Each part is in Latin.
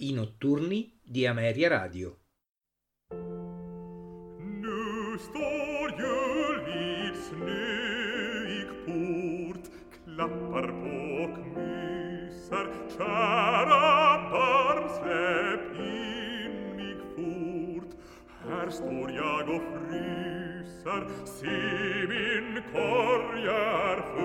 I notturni di Ameria Radio. Nu står julvids nöikport Klappar på och myser Kära in mig fort Här står jag och fryser Se min korg är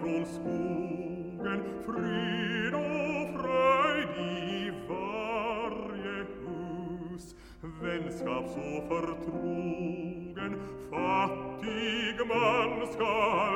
von Skogen, Fried o frei die Varie Hus, wenn's gab so vertrugen, fattig man skal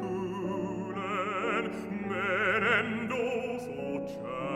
kühnen, and so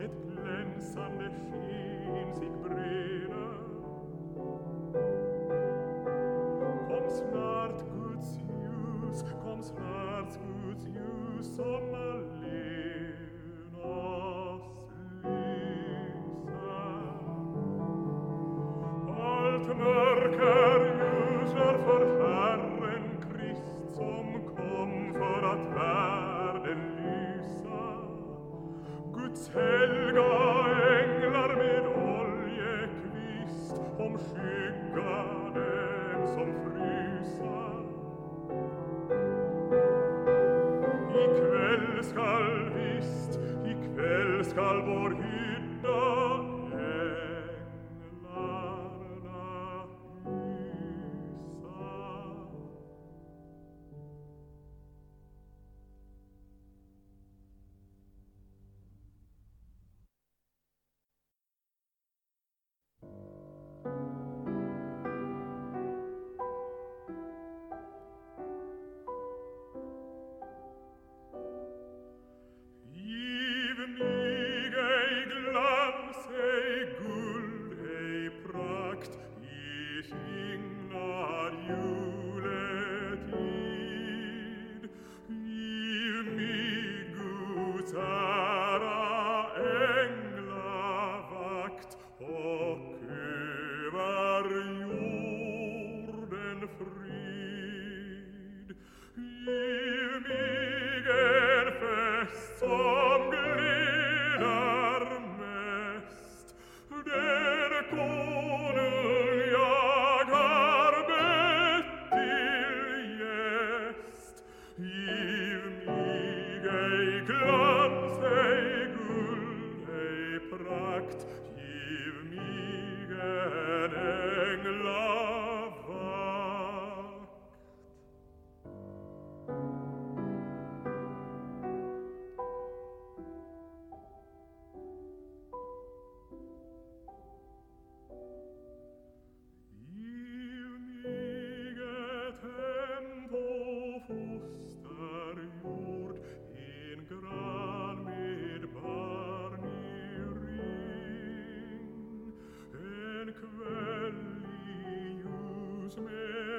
et glänzande des hitta.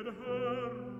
Herr.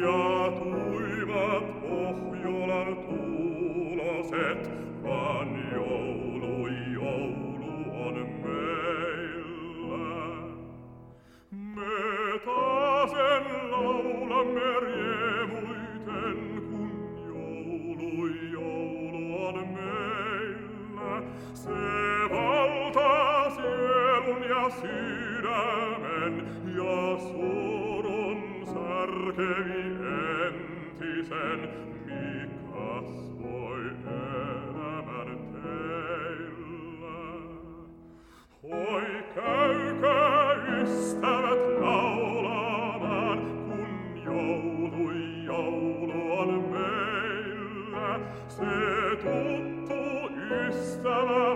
ja tuivat pohjolan tuuloset, vaan joulu, joulu on meillä. Me taasen laulamme riemuiten, kun joulu, joulu on meillä. Se valtaa sielun ja sydämen ja suun turche vientisen, micas voi elämän teillä. Hoi käykää ystävät laulamaan, kun joulu joulu on meillä. Se tuttu ystävä